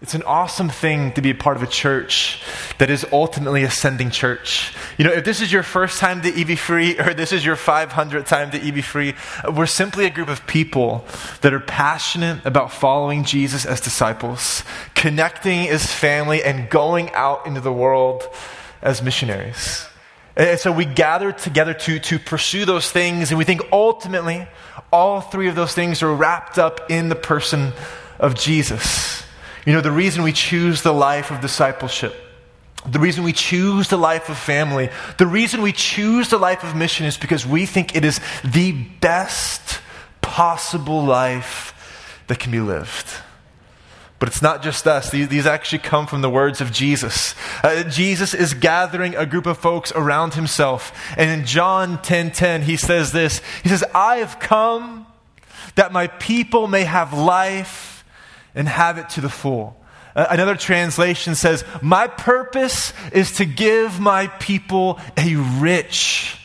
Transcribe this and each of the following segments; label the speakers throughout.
Speaker 1: It's an awesome thing to be a part of a church that is ultimately a sending church. You know, if this is your first time to EV Free or this is your 500th time to EV Free, we're simply a group of people that are passionate about following Jesus as disciples, connecting as family, and going out into the world as missionaries. And so we gather together to, to pursue those things, and we think ultimately all three of those things are wrapped up in the person of Jesus. You know, the reason we choose the life of discipleship, the reason we choose the life of family, the reason we choose the life of mission is because we think it is the best possible life that can be lived. But it's not just us. These, actually come from the words of Jesus. Uh, Jesus is gathering a group of folks around himself. And in John 10:10, 10, he says this. He says, "I have come that my people may have life and have it to the full. Another translation says, My purpose is to give my people a rich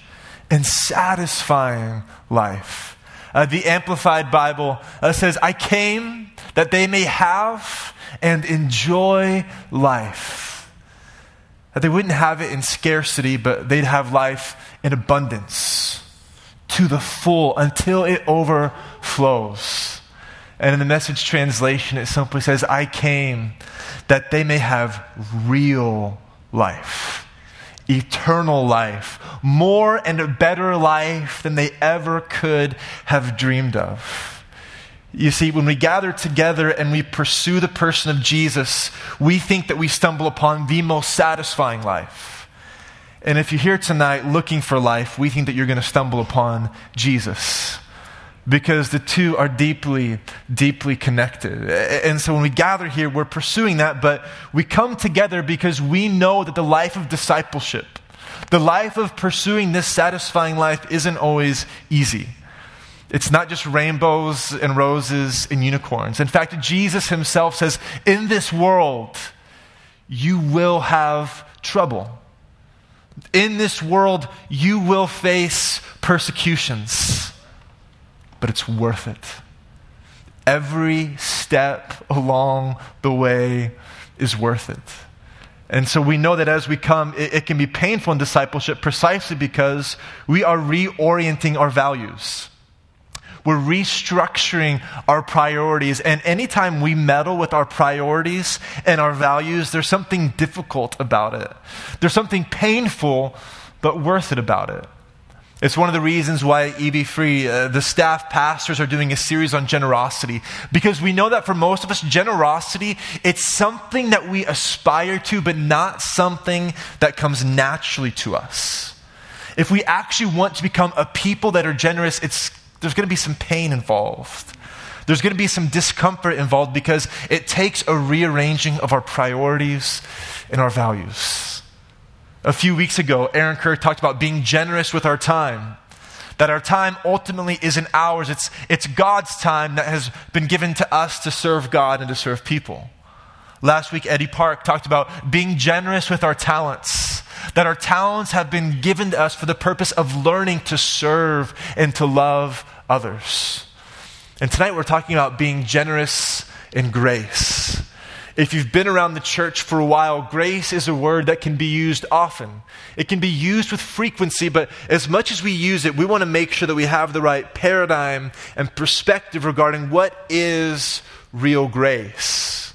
Speaker 1: and satisfying life. Uh, the Amplified Bible uh, says, I came that they may have and enjoy life. That they wouldn't have it in scarcity, but they'd have life in abundance to the full until it overflows. And in the message translation, it simply says, I came that they may have real life, eternal life, more and a better life than they ever could have dreamed of. You see, when we gather together and we pursue the person of Jesus, we think that we stumble upon the most satisfying life. And if you're here tonight looking for life, we think that you're going to stumble upon Jesus because the two are deeply, deeply connected. And so when we gather here, we're pursuing that, but we come together because we know that the life of discipleship, the life of pursuing this satisfying life, isn't always easy. It's not just rainbows and roses and unicorns. In fact, Jesus himself says, In this world, you will have trouble. In this world, you will face persecutions but it's worth it. Every step along the way is worth it. And so we know that as we come, it, it, can be painful in discipleship precisely because we are reorienting our values. We're restructuring our priorities. And anytime we meddle with our priorities and our values, there's something difficult about it. There's something painful, but worth it about it. It's one of the reasons why EV Free, uh, the staff pastors are doing a series on generosity. Because we know that for most of us, generosity, it's something that we aspire to, but not something that comes naturally to us. If we actually want to become a people that are generous, it's, there's going to be some pain involved. There's going to be some discomfort involved because it takes a rearranging of our priorities and our values. A few weeks ago, Aaron Kerr talked about being generous with our time. That our time ultimately isn't ours, it's, it's God's time that has been given to us to serve God and to serve people. Last week, Eddie Park talked about being generous with our talents. That our talents have been given to us for the purpose of learning to serve and to love others. And tonight we're talking about being generous in grace. If you've been around the church for a while, grace is a word that can be used often. It can be used with frequency, but as much as we use it, we want to make sure that we have the right paradigm and perspective regarding what is real grace.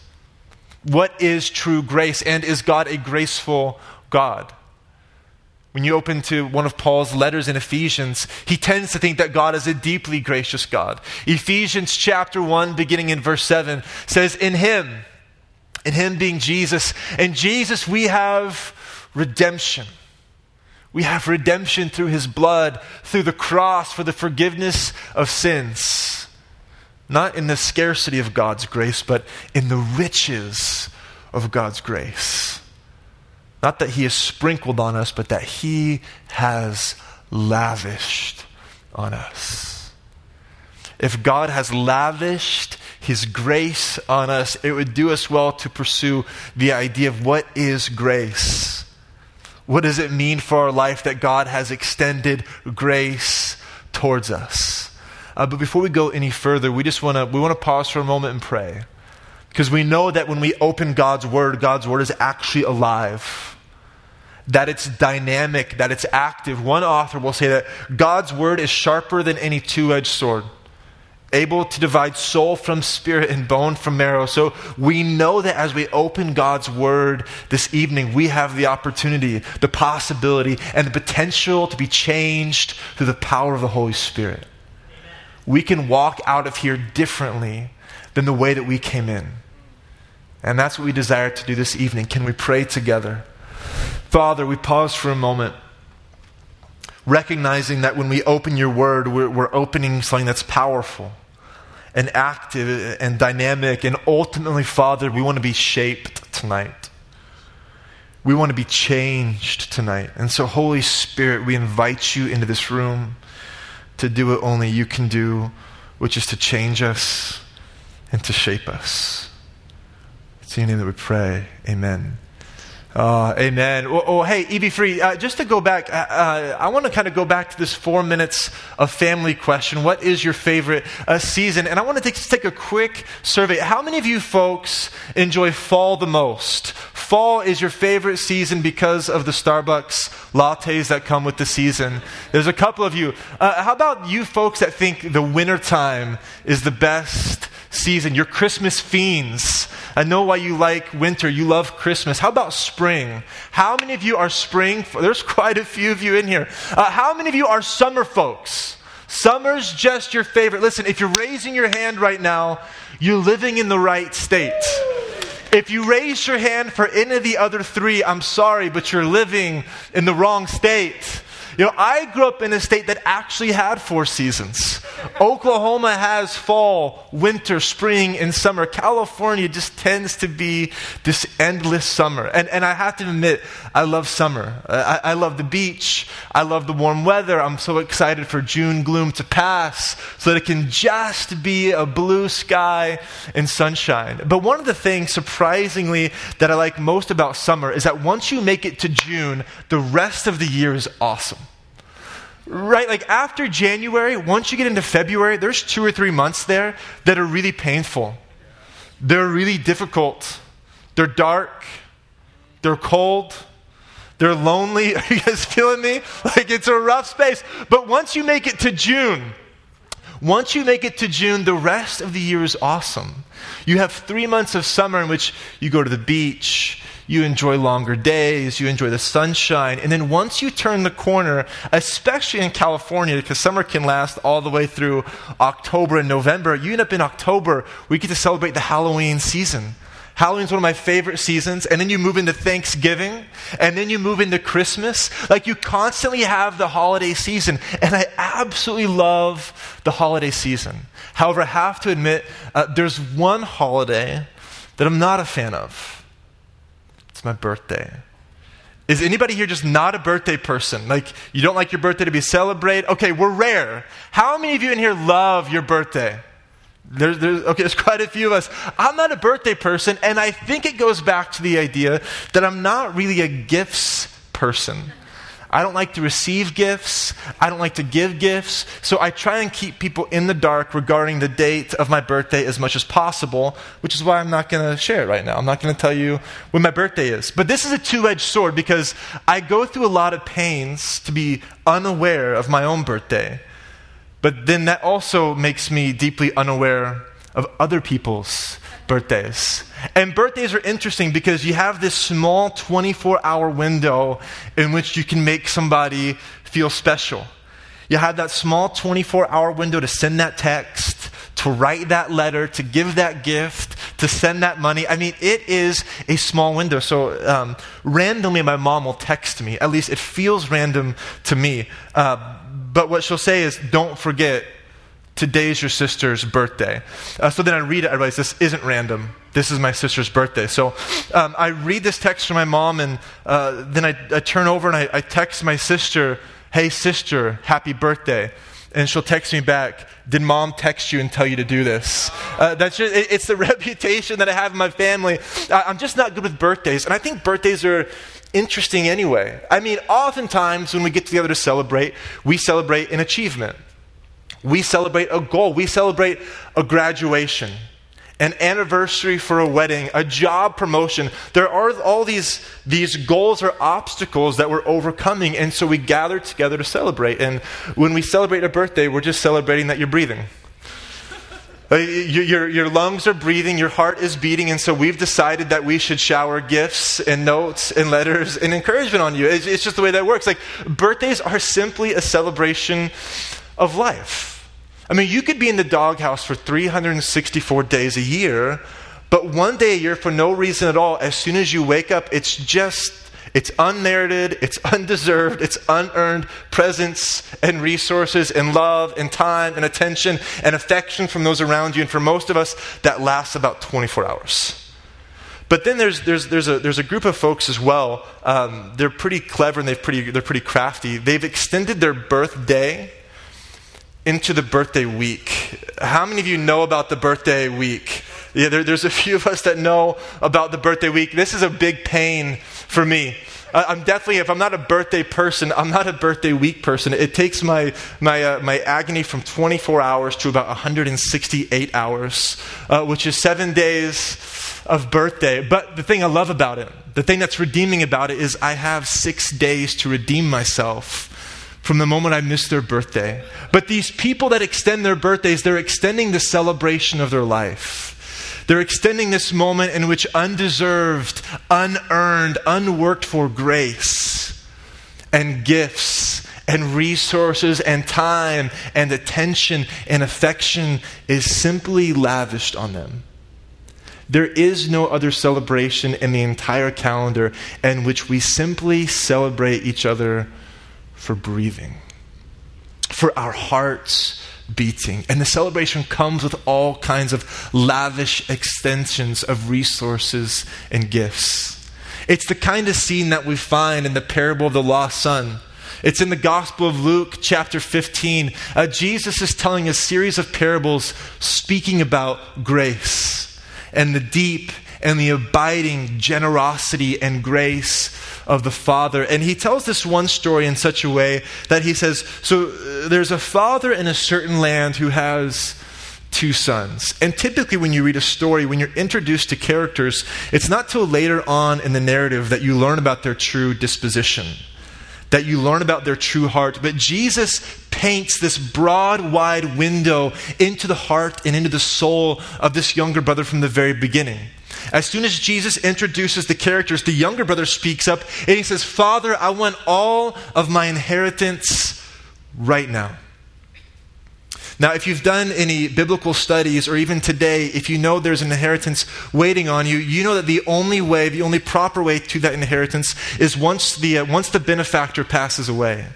Speaker 1: What is true grace? And is God a graceful God? When you open to one of Paul's letters in Ephesians, he tends to think that God is a deeply gracious God. Ephesians chapter 1, beginning in verse 7, says, In him, in Him being Jesus. In Jesus, we have redemption. We have redemption through His blood, through the cross for the forgiveness of sins. Not in the scarcity of God's grace, but in the riches of God's grace. Not that He has sprinkled on us, but that He has lavished on us. If God has lavished his grace on us, it would do us well to pursue the idea of what is grace. What does it mean for our life that God has extended grace towards us? Uh, but before we go any further, we just want to we want to pause for a moment and pray. Because we know that when we open God's Word, God's Word is actually alive, that it's dynamic, that it's active. One author will say that God's Word is sharper than any two edged sword able to divide soul from spirit and bone from marrow. So we know that as we open God's word this evening, we have the opportunity, the possibility, and the potential to be changed through the power of the Holy Spirit. We can walk out of here differently than the way that we came in. And that's what we desire to do this evening. Can we pray together? Father, we pause for a moment recognizing that when we open your word, we're, we're opening something that's powerful and active and dynamic. And ultimately, Father, we want to be shaped tonight. We want to be changed tonight. And so, Holy Spirit, we invite you into this room to do what only you can do, which is to change us and to shape us. It's in your name that we pray. Amen. Uh, amen. Oh, oh, hey, EV Free, uh, just to go back, uh, uh I want to kind of go back to this four minutes of family question. What is your favorite uh, season? And I want to take, take a quick survey. How many of you folks enjoy fall the most? Fall is your favorite season because of the Starbucks lattes that come with the season. There's a couple of you. Uh, how about you folks that think the wintertime is the best season? You're Christmas fiends. I know why you like winter. You love Christmas. How about spring? How many of you are spring? There's quite a few of you in here. Uh, how many of you are summer folks? Summer's just your favorite. Listen, if you're raising your hand right now, you're living in the right state. If you raise your hand for any of the other three, I'm sorry, but you're living in the wrong state. You know, I grew up in a state that actually had four seasons. Oklahoma has fall, winter, spring, and summer. California just tends to be this endless summer. And, and I have to admit, I love summer. I, I love the beach. I love the warm weather. I'm so excited for June gloom to pass so that it can just be a blue sky and sunshine. But one of the things, surprisingly, that I like most about summer is that once you make it to June, the rest of the year is awesome. Right? Like after January, once you get into February, there's two or three months there that are really painful. They're really difficult. They're dark. They're cold. They're lonely. Are you guys feeling me? Like it's a rough space. But once you make it to June, once you make it to June, the rest of the year is awesome. You have three months of summer in which you go to the beach, you enjoy longer days, you enjoy the sunshine. And then once you turn the corner, especially in California, because summer can last all the way through October and November, you end up in October, we get to celebrate the Halloween season. Halloween's one of my favorite seasons. And then you move into Thanksgiving, and then you move into Christmas. Like you constantly have the holiday season. And I absolutely love the holiday season. However, I have to admit, uh, there's one holiday that I'm not a fan of. It's my birthday. Is anybody here just not a birthday person? Like, you don't like your birthday to be celebrated? Okay, we're rare. How many of you in here love your birthday? There's, there's, okay, there's quite a few of us. I'm not a birthday person, and I think it goes back to the idea that I'm not really a gifts person. I don't like to receive gifts. I don't like to give gifts. So I try and keep people in the dark regarding the date of my birthday as much as possible, which is why I'm not going to share it right now. I'm not going to tell you when my birthday is. But this is a two edged sword because I go through a lot of pains to be unaware of my own birthday. But then that also makes me deeply unaware of other people's birthdays. And birthdays are interesting because you have this small 24 hour window in which you can make somebody feel special. You have that small 24 hour window to send that text, to write that letter, to give that gift, to send that money. I mean, it is a small window. So, um, randomly, my mom will text me. At least it feels random to me. Uh, but what she'll say is, don't forget today's your sister's birthday. Uh, so then I read it, I realize this isn't random. This is my sister's birthday. So um, I read this text from my mom, and uh, then I, I, turn over and I, I text my sister, Hey, sister, happy birthday. And she'll text me back, Did mom text you and tell you to do this? Uh, that's just, it, it's the reputation that I have in my family. I, I'm just not good with birthdays. And I think birthdays are interesting anyway. I mean, oftentimes when we get together to celebrate, we celebrate an achievement. We celebrate a goal. We celebrate a graduation. an anniversary for a wedding, a job promotion. There are all these, these goals or obstacles that we're overcoming, and so we gather together to celebrate. And when we celebrate a birthday, we're just celebrating that you're breathing. Uh, your, your lungs are breathing, your heart is beating, and so we've decided that we should shower gifts and notes and letters and encouragement on you. It's, it's just the way that works. Like, birthdays are simply a celebration of life. I mean, you could be in the doghouse for 364 days a year, but one day a year for no reason at all, as soon as you wake up, it's just it's unmerited, it's undeserved, it's unearned presence and resources and love and time and attention and affection from those around you. And for most of us, that lasts about 24 hours. But then there's, there's, there's, a, there's a group of folks as well. Um, they're pretty clever and they've pretty, they're pretty crafty. They've extended their birthday into the birthday week. How many of you know about the birthday week? Yeah, there, there's a few of us that know about the birthday week. This is a big pain for me. I'm definitely, if I'm not a birthday person, I'm not a birthday week person. It takes my, my, uh, my agony from 24 hours to about 168 hours, uh, which is seven days of birthday. But the thing I love about it, the thing that's redeeming about it, is I have six days to redeem myself from the moment I miss their birthday. But these people that extend their birthdays, they're extending the celebration of their life. They're extending this moment in which undeserved, unearned, unworked for grace and gifts and resources and time and attention and affection is simply lavished on them. There is no other celebration in the entire calendar in which we simply celebrate each other for breathing, for our hearts beating. And the celebration comes with all kinds of lavish extensions of resources and gifts. It's the kind of scene that we find in the parable of the lost son. It's in the Gospel of Luke, chapter 15. Uh, Jesus is telling a series of parables speaking about grace and the deep and the abiding generosity and grace of the Father. And he tells this one story in such a way that he says So uh, there's a father in a certain land who has two sons. And typically, when you read a story, when you're introduced to characters, it's not till later on in the narrative that you learn about their true disposition, that you learn about their true heart. But Jesus paints this broad, wide window into the heart and into the soul of this younger brother from the very beginning. As soon as Jesus introduces the characters, the younger brother speaks up and he says, Father, I want all of my inheritance right now. Now, if you've done any biblical studies, or even today, if you know there's an inheritance waiting on you, you know that the only way, the only proper way to that inheritance is once the, uh, once the benefactor passes away.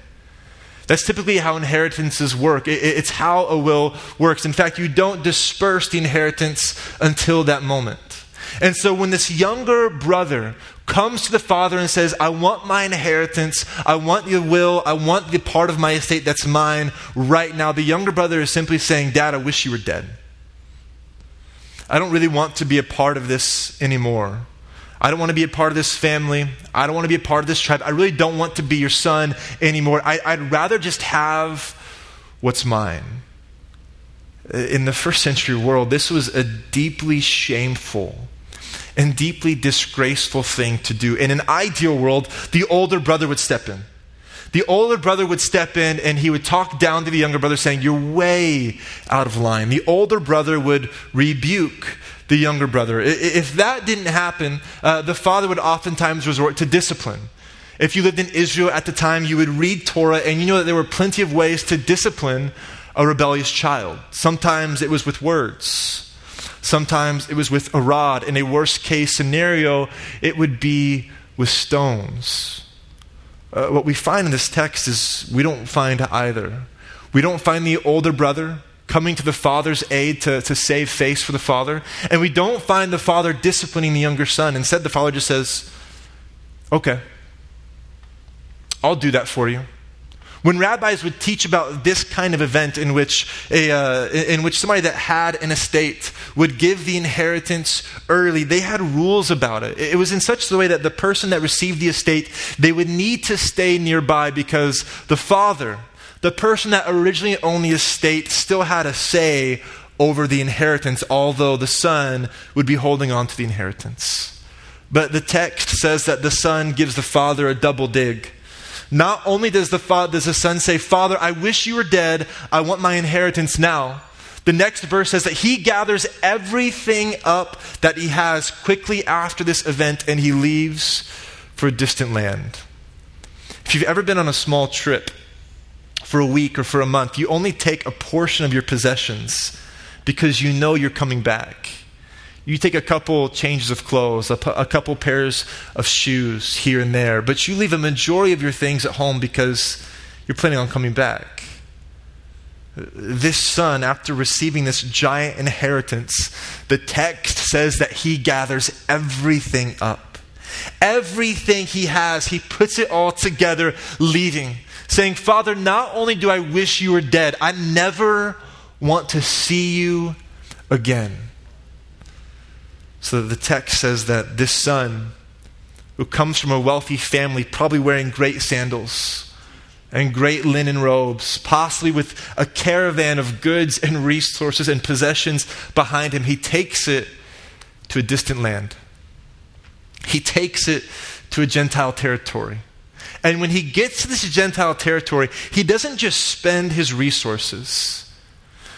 Speaker 1: That's typically how inheritances work. It, it's how a will works. In fact, you don't disperse the inheritance until that moment. And so when this younger brother comes to the father and says, I want my inheritance, I want the will, I want the part of my estate that's mine right now, the younger brother is simply saying, Dad, I wish you were dead. I don't really want to be a part of this anymore. I don't want to be a part of this family. I don't want to be a part of this tribe. I really don't want to be your son anymore. I, would rather just have what's mine. In the first century world, this was a deeply shameful and deeply disgraceful thing to do. In an ideal world, the older brother would step in. The older brother would step in and he would talk down to the younger brother, saying, You're way out of line. The older brother would rebuke the younger brother. If that didn't happen, uh, the father would oftentimes resort to discipline. If you lived in Israel at the time, you would read Torah, and you know that there were plenty of ways to discipline a rebellious child. Sometimes it was with words. Sometimes it was with a rod. In a worst case scenario, it would be with stones. Uh, what we find in this text is we don't find either. We don't find the older brother coming to the father's aid to, to save face for the father, and we don't find the father disciplining the younger son. Instead, the father just says, Okay, I'll do that for you. When rabbis would teach about this kind of event in which, a, uh, in which somebody that had an estate would give the inheritance early, they had rules about it. It was in such a way that the person that received the estate, they would need to stay nearby because the father, the person that originally owned the estate, still had a say over the inheritance, although the son would be holding on to the inheritance. But the text says that the son gives the father a double dig. Not only does the, does the son say, Father, I wish you were dead, I want my inheritance now. The next verse says that he gathers everything up that he has quickly after this event and he leaves for a distant land. If you've ever been on a small trip for a week or for a month, you only take a portion of your possessions because you know you're coming back. You take a couple changes of clothes, a, couple pairs of shoes here and there, but you leave a majority of your things at home because you're planning on coming back. This son, after receiving this giant inheritance, the text says that he gathers everything up. Everything he has, he puts it all together, leaving, saying, Father, not only do I wish you were dead, I never want to see you again. So the text says that this son, who comes from a wealthy family, probably wearing great sandals and great linen robes, possibly with a caravan of goods and resources and possessions behind him, he takes it to a distant land. He takes it to a Gentile territory. And when he gets to this Gentile territory, he doesn't just spend his resources.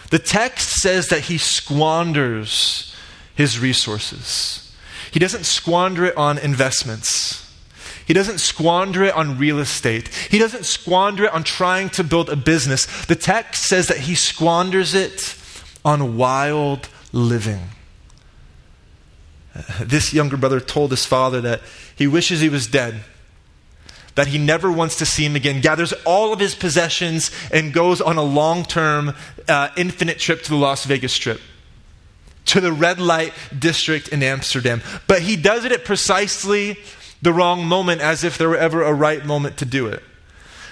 Speaker 1: The text says that he squanders his resources. He doesn't squander it on investments. He doesn't squander it on real estate. He doesn't squander it on trying to build a business. The text says that he squanders it on wild living. This younger brother told his father that he wishes he was dead, that he never wants to see him again, gathers all of his possessions, and goes on a long term, uh, infinite trip to the Las Vegas Strip to the red light district in Amsterdam. But he does it at precisely the wrong moment, as if there were ever a right moment to do it.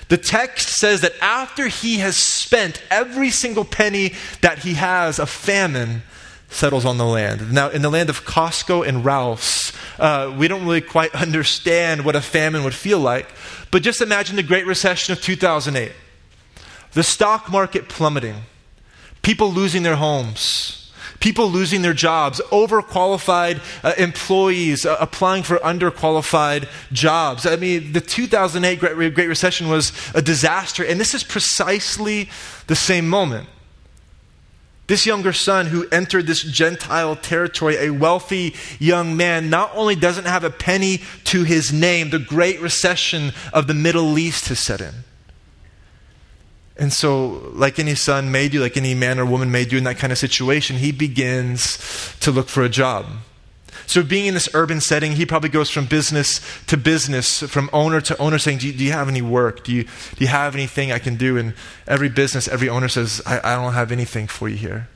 Speaker 1: The text says that after he has spent every single penny that he has, a famine settles on the land. Now, in the land of Costco and Ralph's, uh, we don't really quite understand what a famine would feel like, but just imagine the Great Recession of 2008. The stock market plummeting, people losing their homes people losing their jobs, overqualified uh, employees uh, applying for underqualified jobs. I mean, the 2008 Great, Great Recession was a disaster, and this is precisely the same moment. This younger son who entered this Gentile territory, a wealthy young man, not only doesn't have a penny to his name, the great recession of the Middle East has set in. And so, like any son made you, like any man or woman made you in that kind of situation, he begins to look for a job. So, being in this urban setting, he probably goes from business to business, from owner to owner, saying, Do you, do you have any work? Do you, do you have anything I can do? And every business, every owner says, I, I don't have anything for you here.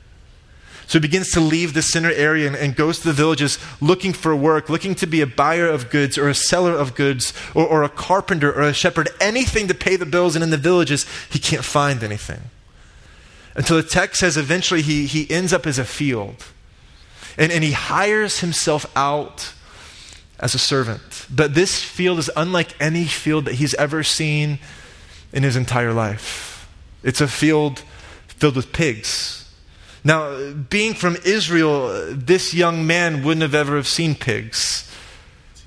Speaker 1: So he begins to leave the center area and, and, goes to the villages looking for work, looking to be a buyer of goods or a seller of goods or, or a carpenter or a shepherd, anything to pay the bills. And in the villages, he can't find anything. Until the text says eventually he, he ends up as a field. And, and he hires himself out as a servant. But this field is unlike any field that he's ever seen in his entire life. It's a field filled with pigs now, being from Israel, this young man wouldn't have ever have seen pigs.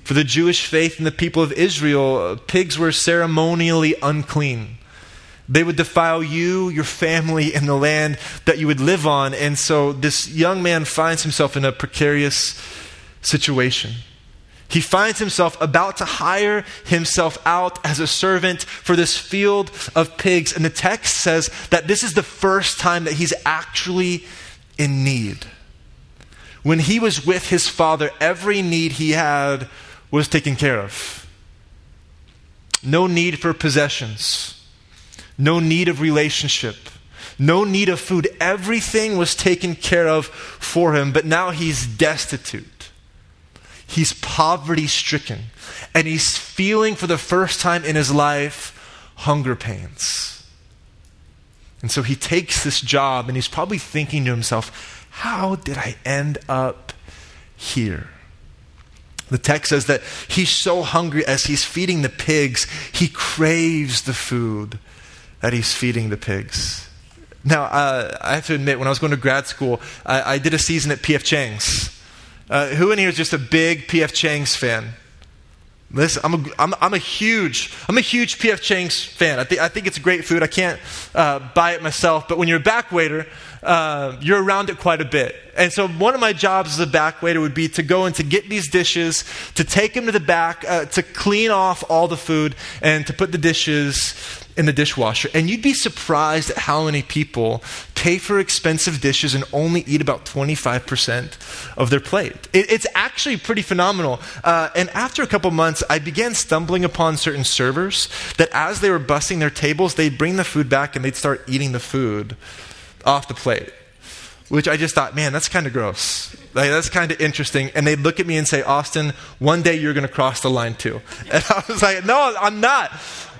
Speaker 1: For the Jewish faith and the people of Israel, pigs were ceremonially unclean. They would defile you, your family, and the land that you would live on. And so this young man finds himself in a precarious situation. He finds himself about to hire himself out as a servant for this field of pigs. And the text says that this is the first time that he's actually in need. When he was with his father, every need he had was taken care of. No need for possessions, no need of relationship, no need of food. Everything was taken care of for him, but now he's destitute. He's poverty stricken. And he's feeling for the first time in his life hunger pains. And so he takes this job and he's probably thinking to himself, how did I end up here? The text says that he's so hungry as he's feeding the pigs, he craves the food that he's feeding the pigs. Now, uh, I have to admit, when I was going to grad school, I, I did a season at P.F. Chang's. Uh, who in here is just a big P.F. Chang's fan? Listen, I'm a, I'm, I'm a huge, I'm a huge P.F. Chang's fan. I, th- I think it's great food. I can't uh, buy it myself, but when you're a back waiter, uh, you're around it quite a bit. And so one of my jobs as a back waiter would be to go and to get these dishes, to take them to the back, uh, to clean off all the food, and to put the dishes in the dishwasher. And you'd be surprised at how many people pay for expensive dishes and only eat about 25% of their plate. It, it's actually pretty phenomenal. Uh, and after a couple months, I began stumbling upon certain servers that as they were busting their tables, they'd bring the food back and they'd start eating the food off the plate. Which I just thought, man, that's kind of gross. Like, that's kind of interesting. And they'd look at me and say, Austin, one day you're going to cross the line too. And I was like, no, I'm not.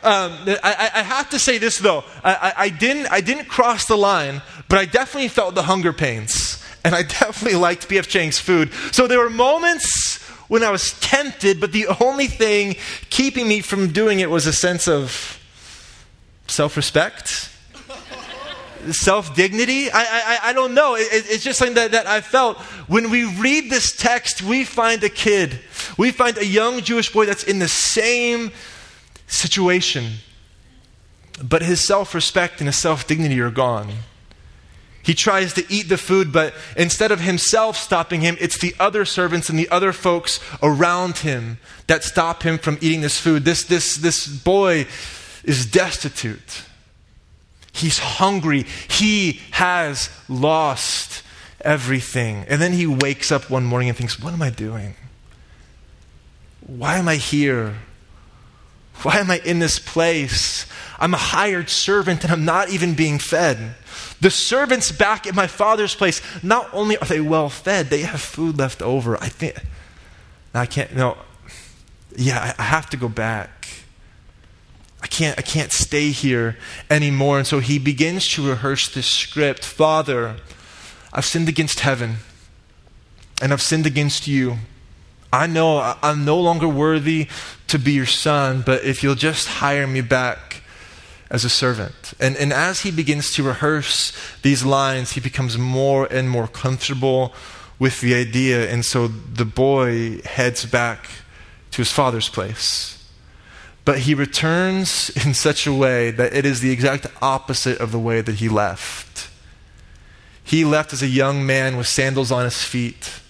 Speaker 1: Um, I, I, have to say this though. I, I, didn't, I didn't cross the line, but I definitely felt the hunger pains. And I definitely liked P.F. Chang's food. So there were moments when I was tempted, but the only thing keeping me from doing it was a sense of self respect self dignity. I, I, I don't know. It, it's just something that, that I felt. When we read this text, we find a kid, we find a young Jewish boy that's in the same situation, but his self respect and his self dignity are gone. He tries to eat the food, but instead of himself stopping him, it's the other servants and the other folks around him that stop him from eating this food. This, this, this boy is destitute. He's hungry. He has lost everything. And then he wakes up one morning and thinks, What am I doing? Why am I here? Why am I in this place? I'm a hired servant and I'm not even being fed. The servants back at my father's place, not only are they well fed, they have food left over. I think, I can't, no, yeah, I have to go back. I can't, I can't stay here anymore. And so he begins to rehearse this script Father, I've sinned against heaven, and I've sinned against you. I know I'm no longer worthy to be your son, but if you'll just hire me back as a servant. And, and as he begins to rehearse these lines, he becomes more and more comfortable with the idea. And so the boy heads back to his father's place. But he returns in such a way that it is the exact opposite of the way that he left. He left as a young man with sandals on his feet,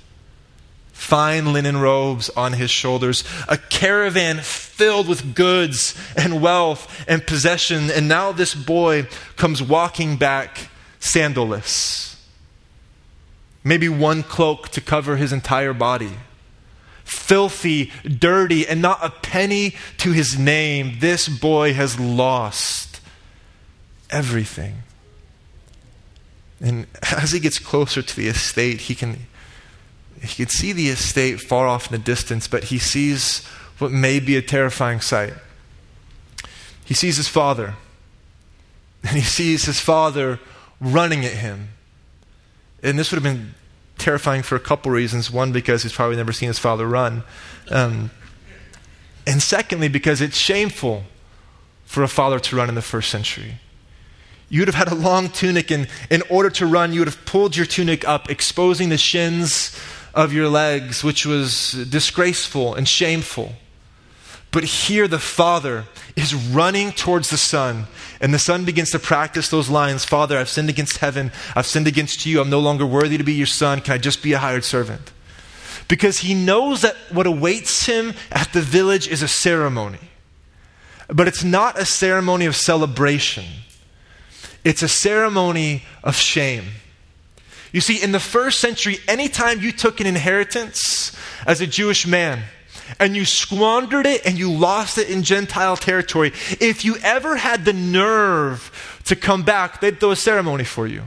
Speaker 1: fine linen robes on his shoulders, a caravan filled with goods and wealth and possession. And now this boy comes walking back sandalless. Maybe one cloak to cover his entire body filthy, dirty, and not a penny to his name. This boy has lost everything. And as he gets closer to the estate, he can, he could see the estate far off in the distance, but he sees what may be a terrifying sight. He sees his father, and he sees his father running at him. And this would have been terrifying for a couple reasons. One, because he's probably never seen his father run. Um, and secondly, because it's shameful for a father to run in the first century. You would have had a long tunic, and in order to run, you would have pulled your tunic up, exposing the shins of your legs, which was disgraceful and shameful. But here the Father is running towards the Son, and the Son begins to practice those lines Father, I've sinned against heaven. I've sinned against you. I'm no longer worthy to be your son. Can I just be a hired servant? Because he knows that what awaits him at the village is a ceremony. But it's not a ceremony of celebration, it's a ceremony of shame. You see, in the first century, anytime you took an inheritance as a Jewish man, and you squandered it and you lost it in Gentile territory, if you ever had the nerve to come back, they'd throw a ceremony for you.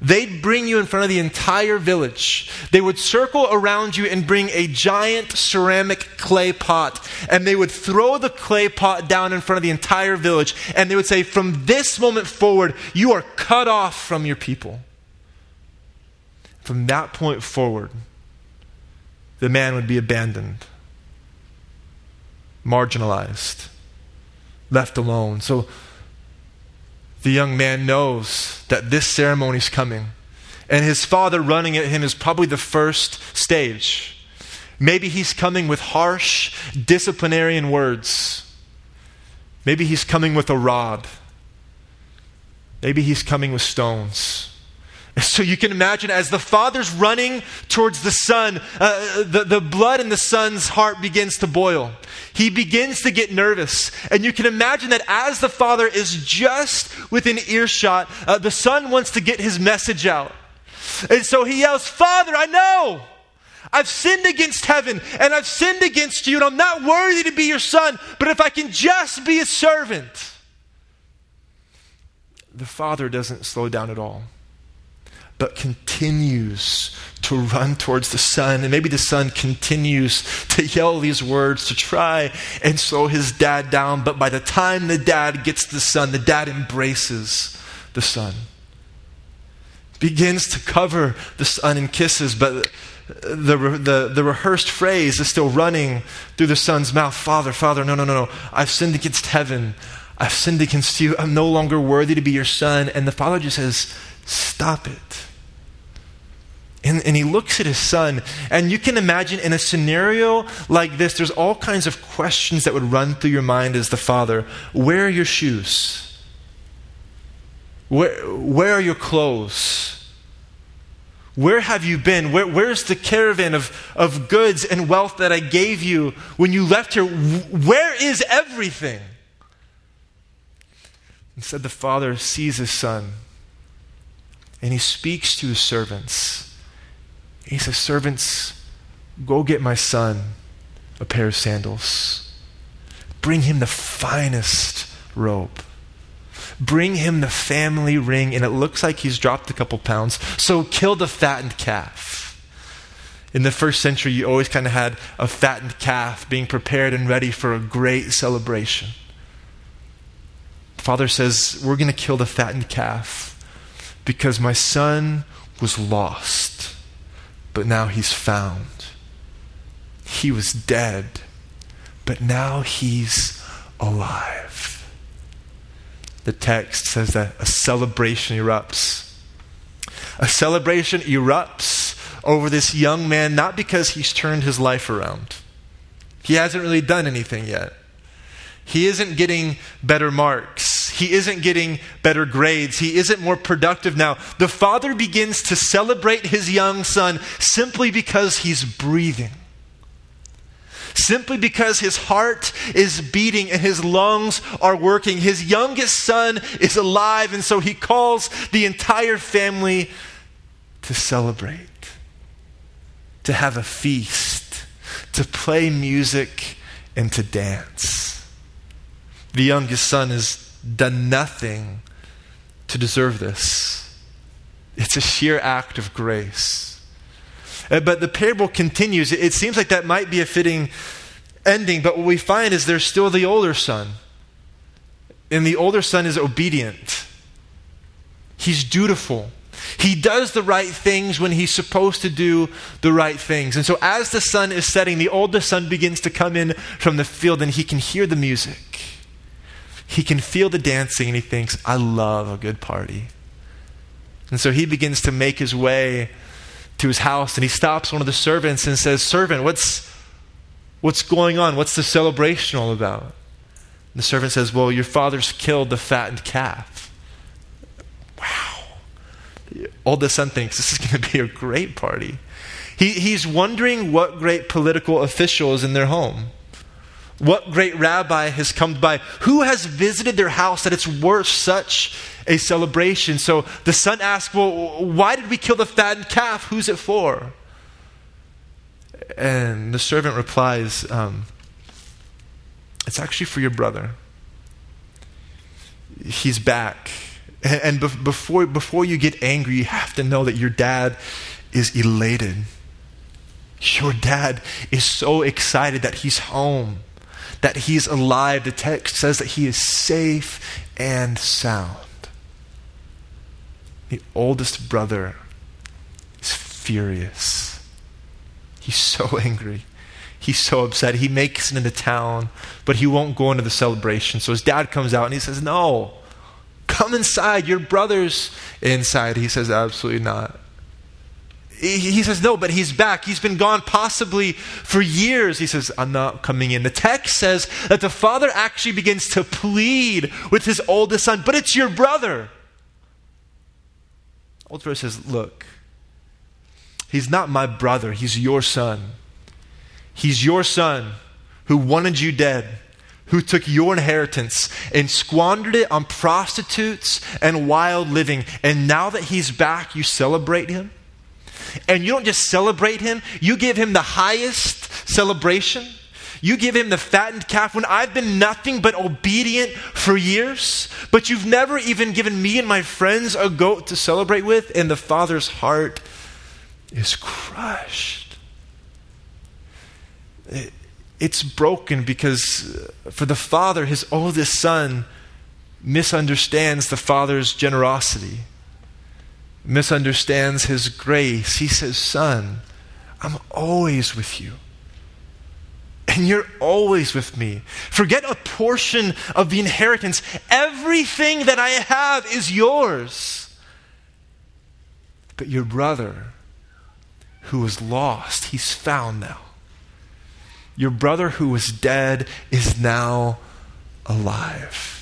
Speaker 1: They'd bring you in front of the entire village. They would circle around you and bring a giant ceramic clay pot. And they would throw the clay pot down in front of the entire village. And they would say, From this moment forward, you are cut off from your people. From that point forward, the man would be abandoned marginalized, left alone. So the young man knows that this ceremony is coming. And his father running at him is probably the first stage. Maybe he's coming with harsh disciplinarian words. Maybe he's coming with a rod. Maybe he's coming with stones. So you can imagine as the father's running towards the son, uh, the, the blood in the son's heart begins to boil. He begins to get nervous. And you can imagine that as the father is just within earshot, uh, the son wants to get his message out. And so he yells, Father, I know. I've sinned against heaven and I've sinned against you, and I'm not worthy to be your son, but if I can just be a servant. The father doesn't slow down at all but continues to run towards the son. And maybe the son continues to yell these words to try and slow his dad down. But by the time the dad gets the son, the dad embraces the son. Begins to cover the son in kisses, but the, the, the rehearsed phrase is still running through the son's mouth Father, Father, no, no, no, no. I've sinned against heaven. I've sinned against you. I'm no longer worthy to be your son. And the father just says, Stop it. And, and, he looks at his son, and you can imagine in a scenario like this, there's all kinds of questions that would run through your mind as the father. Where are your shoes? Where, where are your clothes? Where have you been? Where, where's the caravan of, of goods and wealth that I gave you when you left here? Where is everything? Instead, the father sees his son and he speaks to his servants. He says, Servants, go get my son a pair of sandals. Bring him the finest robe. Bring him the family ring, and it looks like he's dropped a couple pounds. So kill the fattened calf. In the first century, you always kind of had a fattened calf being prepared and ready for a great celebration. Father says, We're going to kill the fattened calf because my son was lost, but now he's found. He was dead, but now he's alive. The text says that a celebration erupts. A celebration erupts over this young man, not because he's turned his life around. He hasn't really done anything yet. He isn't getting better marks. He isn't getting better grades. He isn't more productive now. The father begins to celebrate his young son simply because he's breathing. Simply because his heart is beating and his lungs are working. His youngest son is alive, and so he calls the entire family to celebrate, to have a feast, to play music, and to dance the youngest son has done nothing to deserve this. It's a sheer act of grace. Uh, but the parable continues. It seems like that might be a fitting ending, but what we find is there's still the older son. And the older son is obedient, he's dutiful. He does the right things when he's supposed to do the right things. And so, as the sun is setting, the oldest son begins to come in from the field and he can hear the music. He can feel the dancing and he thinks, I love a good party. And so he begins to make his way to his house and he stops one of the servants and says, Servant, what's, what's going on? What's the celebration all about? And the servant says, Well, your father's killed the fattened calf. Wow. The son thinks this is going to be a great party. He, he's wondering what great political official is in their home. What great rabbi has come by? Who has visited their house that it's worth such a celebration? So the son asks, Well, why did we kill the fattened calf? Who's it for? And the servant replies, um, It's actually for your brother. He's back. And before, before you get angry, you have to know that your dad is elated. Your dad is so excited that he's home that he's alive. The text says that he is safe and sound. The oldest brother is furious. He's so angry. He's so upset. He makes it into town, but he won't go into the celebration. So his dad comes out and he says, No, Come inside. Your brother's inside. He says, Absolutely not. He says, No, but he's back. He's been gone possibly for years. He says, I'm not coming in. The text says that the father actually begins to plead with his oldest son, but it's your brother. Old brother says, Look, he's not my brother, he's your son. He's your son who wanted you dead who took your inheritance and squandered it on prostitutes and wild living. And now that he's back, you celebrate him? And you don't just celebrate him, you give him the highest celebration. You give him the fattened calf when I've been nothing but obedient for years, but you've never even given me and my friends a goat to celebrate with, and the father's heart is crushed. It, it's broken because uh, for the father, his oldest son misunderstands the father's generosity misunderstands his grace. He says, Son, I'm always with you. And you're always with me. Forget a portion of the inheritance. Everything that I have is yours. But your brother, who was lost, he's found now. Your brother who was dead is now alive.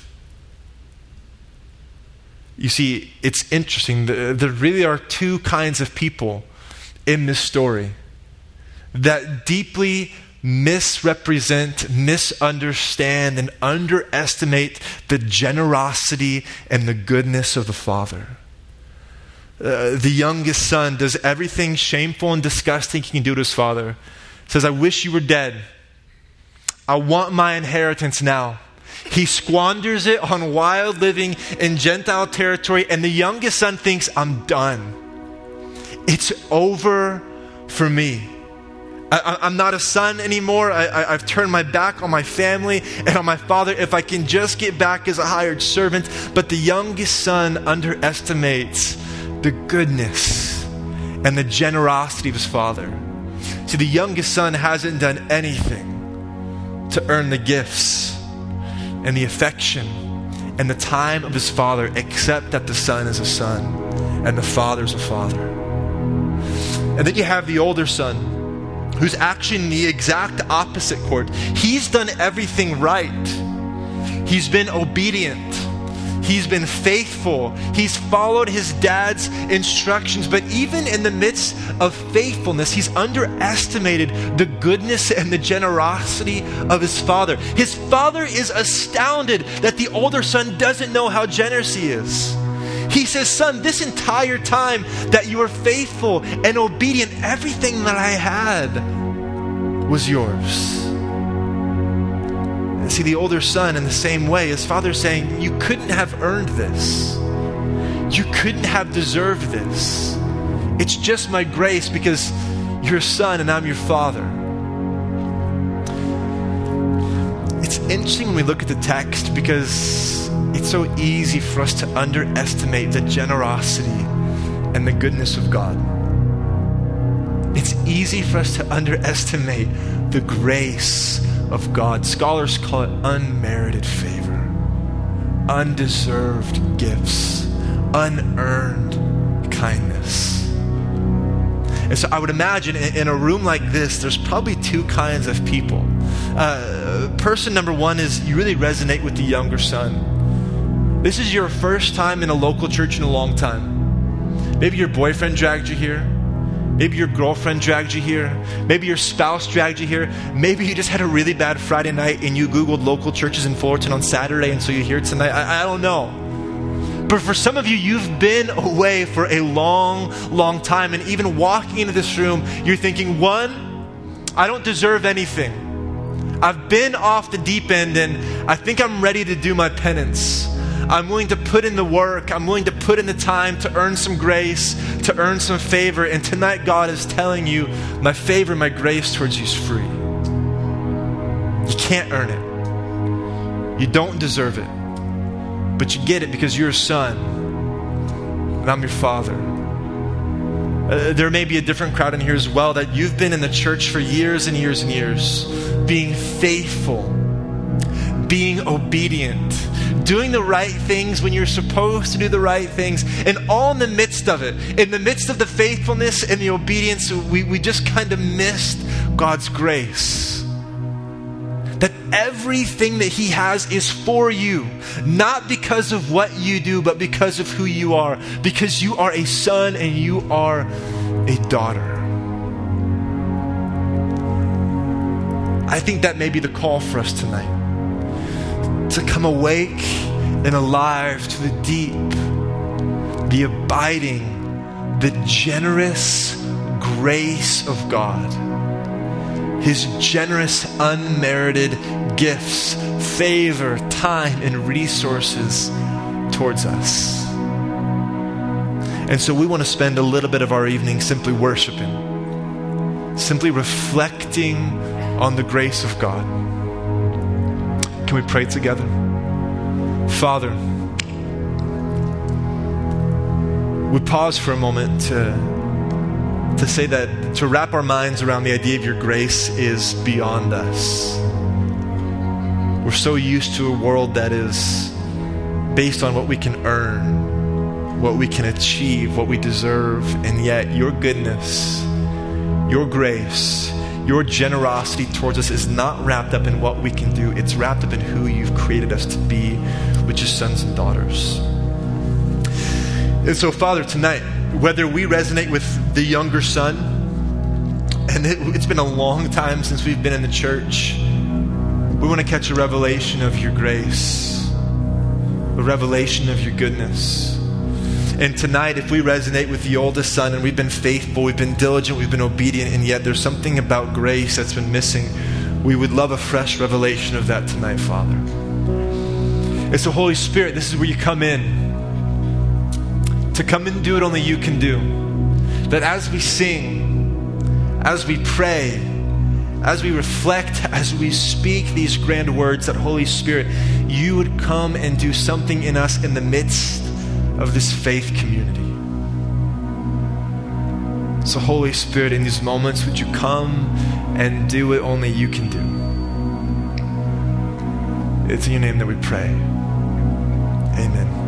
Speaker 1: You see, it's interesting. There really are two kinds of people in this story that deeply misrepresent, misunderstand, and underestimate the generosity and the goodness of the Father. Uh, the youngest son does everything shameful and disgusting he can do to his father. Says, I wish you were dead. I want my inheritance now. He squanders it on wild living in Gentile territory, and the youngest son thinks, I'm done. It's over for me. I, am not a son anymore. I, have turned my back on my family and on my father. If I can just get back as a hired servant. But the youngest son underestimates the goodness and the generosity of his father. See, the youngest son hasn't done anything to earn the gifts and the affection and the time of his father, except that the son is a son and the father is a father. And then you have the older son, who's actually in the exact opposite court. He's done everything right, he's been obedient. He's been faithful. He's followed his dad's instructions. But even in the midst of faithfulness, he's underestimated the goodness and the generosity of his father. His father is astounded that the older son doesn't know how generous he is. He says, Son, this entire time that you were faithful and obedient, everything that I had was yours. See, the older son, in the same way, his father saying, You couldn't have earned this. You couldn't have deserved this. It's just my grace because you're a son and I'm your father. It's interesting when we look at the text because it's so easy for us to underestimate the generosity and the goodness of God. It's easy for us to underestimate the grace of God. Scholars call it unmerited favor, undeserved gifts, unearned kindness. And so I would imagine in a room like this, there's probably two kinds of people. Uh, person number one is you really resonate with the younger son. This is your first time in a local church in a long time. Maybe your boyfriend dragged you here. Maybe your girlfriend dragged you here. Maybe your spouse dragged you here. Maybe you just had a really bad Friday night and you Googled local churches in Fullerton on Saturday and so you're here tonight. I, I don't know. But for some of you, you've been away for a long, long time. And even walking into this room, you're thinking, one, I don't deserve anything. I've been off the deep end and I think I'm ready to do my penance. I'm willing to put in the work. I'm willing to put in the time to earn some grace, to earn some favor. And tonight, God is telling you, my favor, my grace towards you is free. You can't earn it, you don't deserve it. But you get it because you're a son, and I'm your father. Uh, there may be a different crowd in here as well that you've been in the church for years and years and years, being faithful being obedient, doing the right things when you're supposed to do the right things, and all in the midst of it, in the midst of the faithfulness and the obedience, we, we just kind of missed God's grace. That everything that He has is for you, not because of what you do, but because of who you are, because you are a son and you are a daughter. I think that may be the call for us tonight to come awake and alive to the deep, the abiding, the generous grace of God. His generous, unmerited gifts, favor, time, and resources towards us. And so we want to spend a little bit of our evening simply worshiping, simply reflecting on the grace of God. Can we pray together? Father, we pause for a moment to, to say that to wrap our minds around the idea of your grace is beyond us. We're so used to a world that is based on what we can earn, what we can achieve, what we deserve, and yet your goodness, your grace, your generosity towards us is not wrapped up in what we can do, it's wrapped up in who you've created us to be, which is sons and daughters. And so, Father, tonight, whether we resonate with the younger son, and it, has been a long time since we've been in the church, we want to catch a revelation of your grace, a revelation of your goodness. And tonight, if we resonate with the oldest son and we've been faithful, we've been diligent, we've been obedient, and yet there's something about grace that's been missing, we would love a fresh revelation of that tonight, Father. It's the Holy Spirit, this is where you come in. To come and do what only you can do. That as we sing, as we pray, as we reflect, as we speak these grand words, that Holy Spirit, you would come and do something in us in the midst of this faith community. So, Holy Spirit, in these moments, would you come and do what only you can do? It's in your name that we pray. Amen.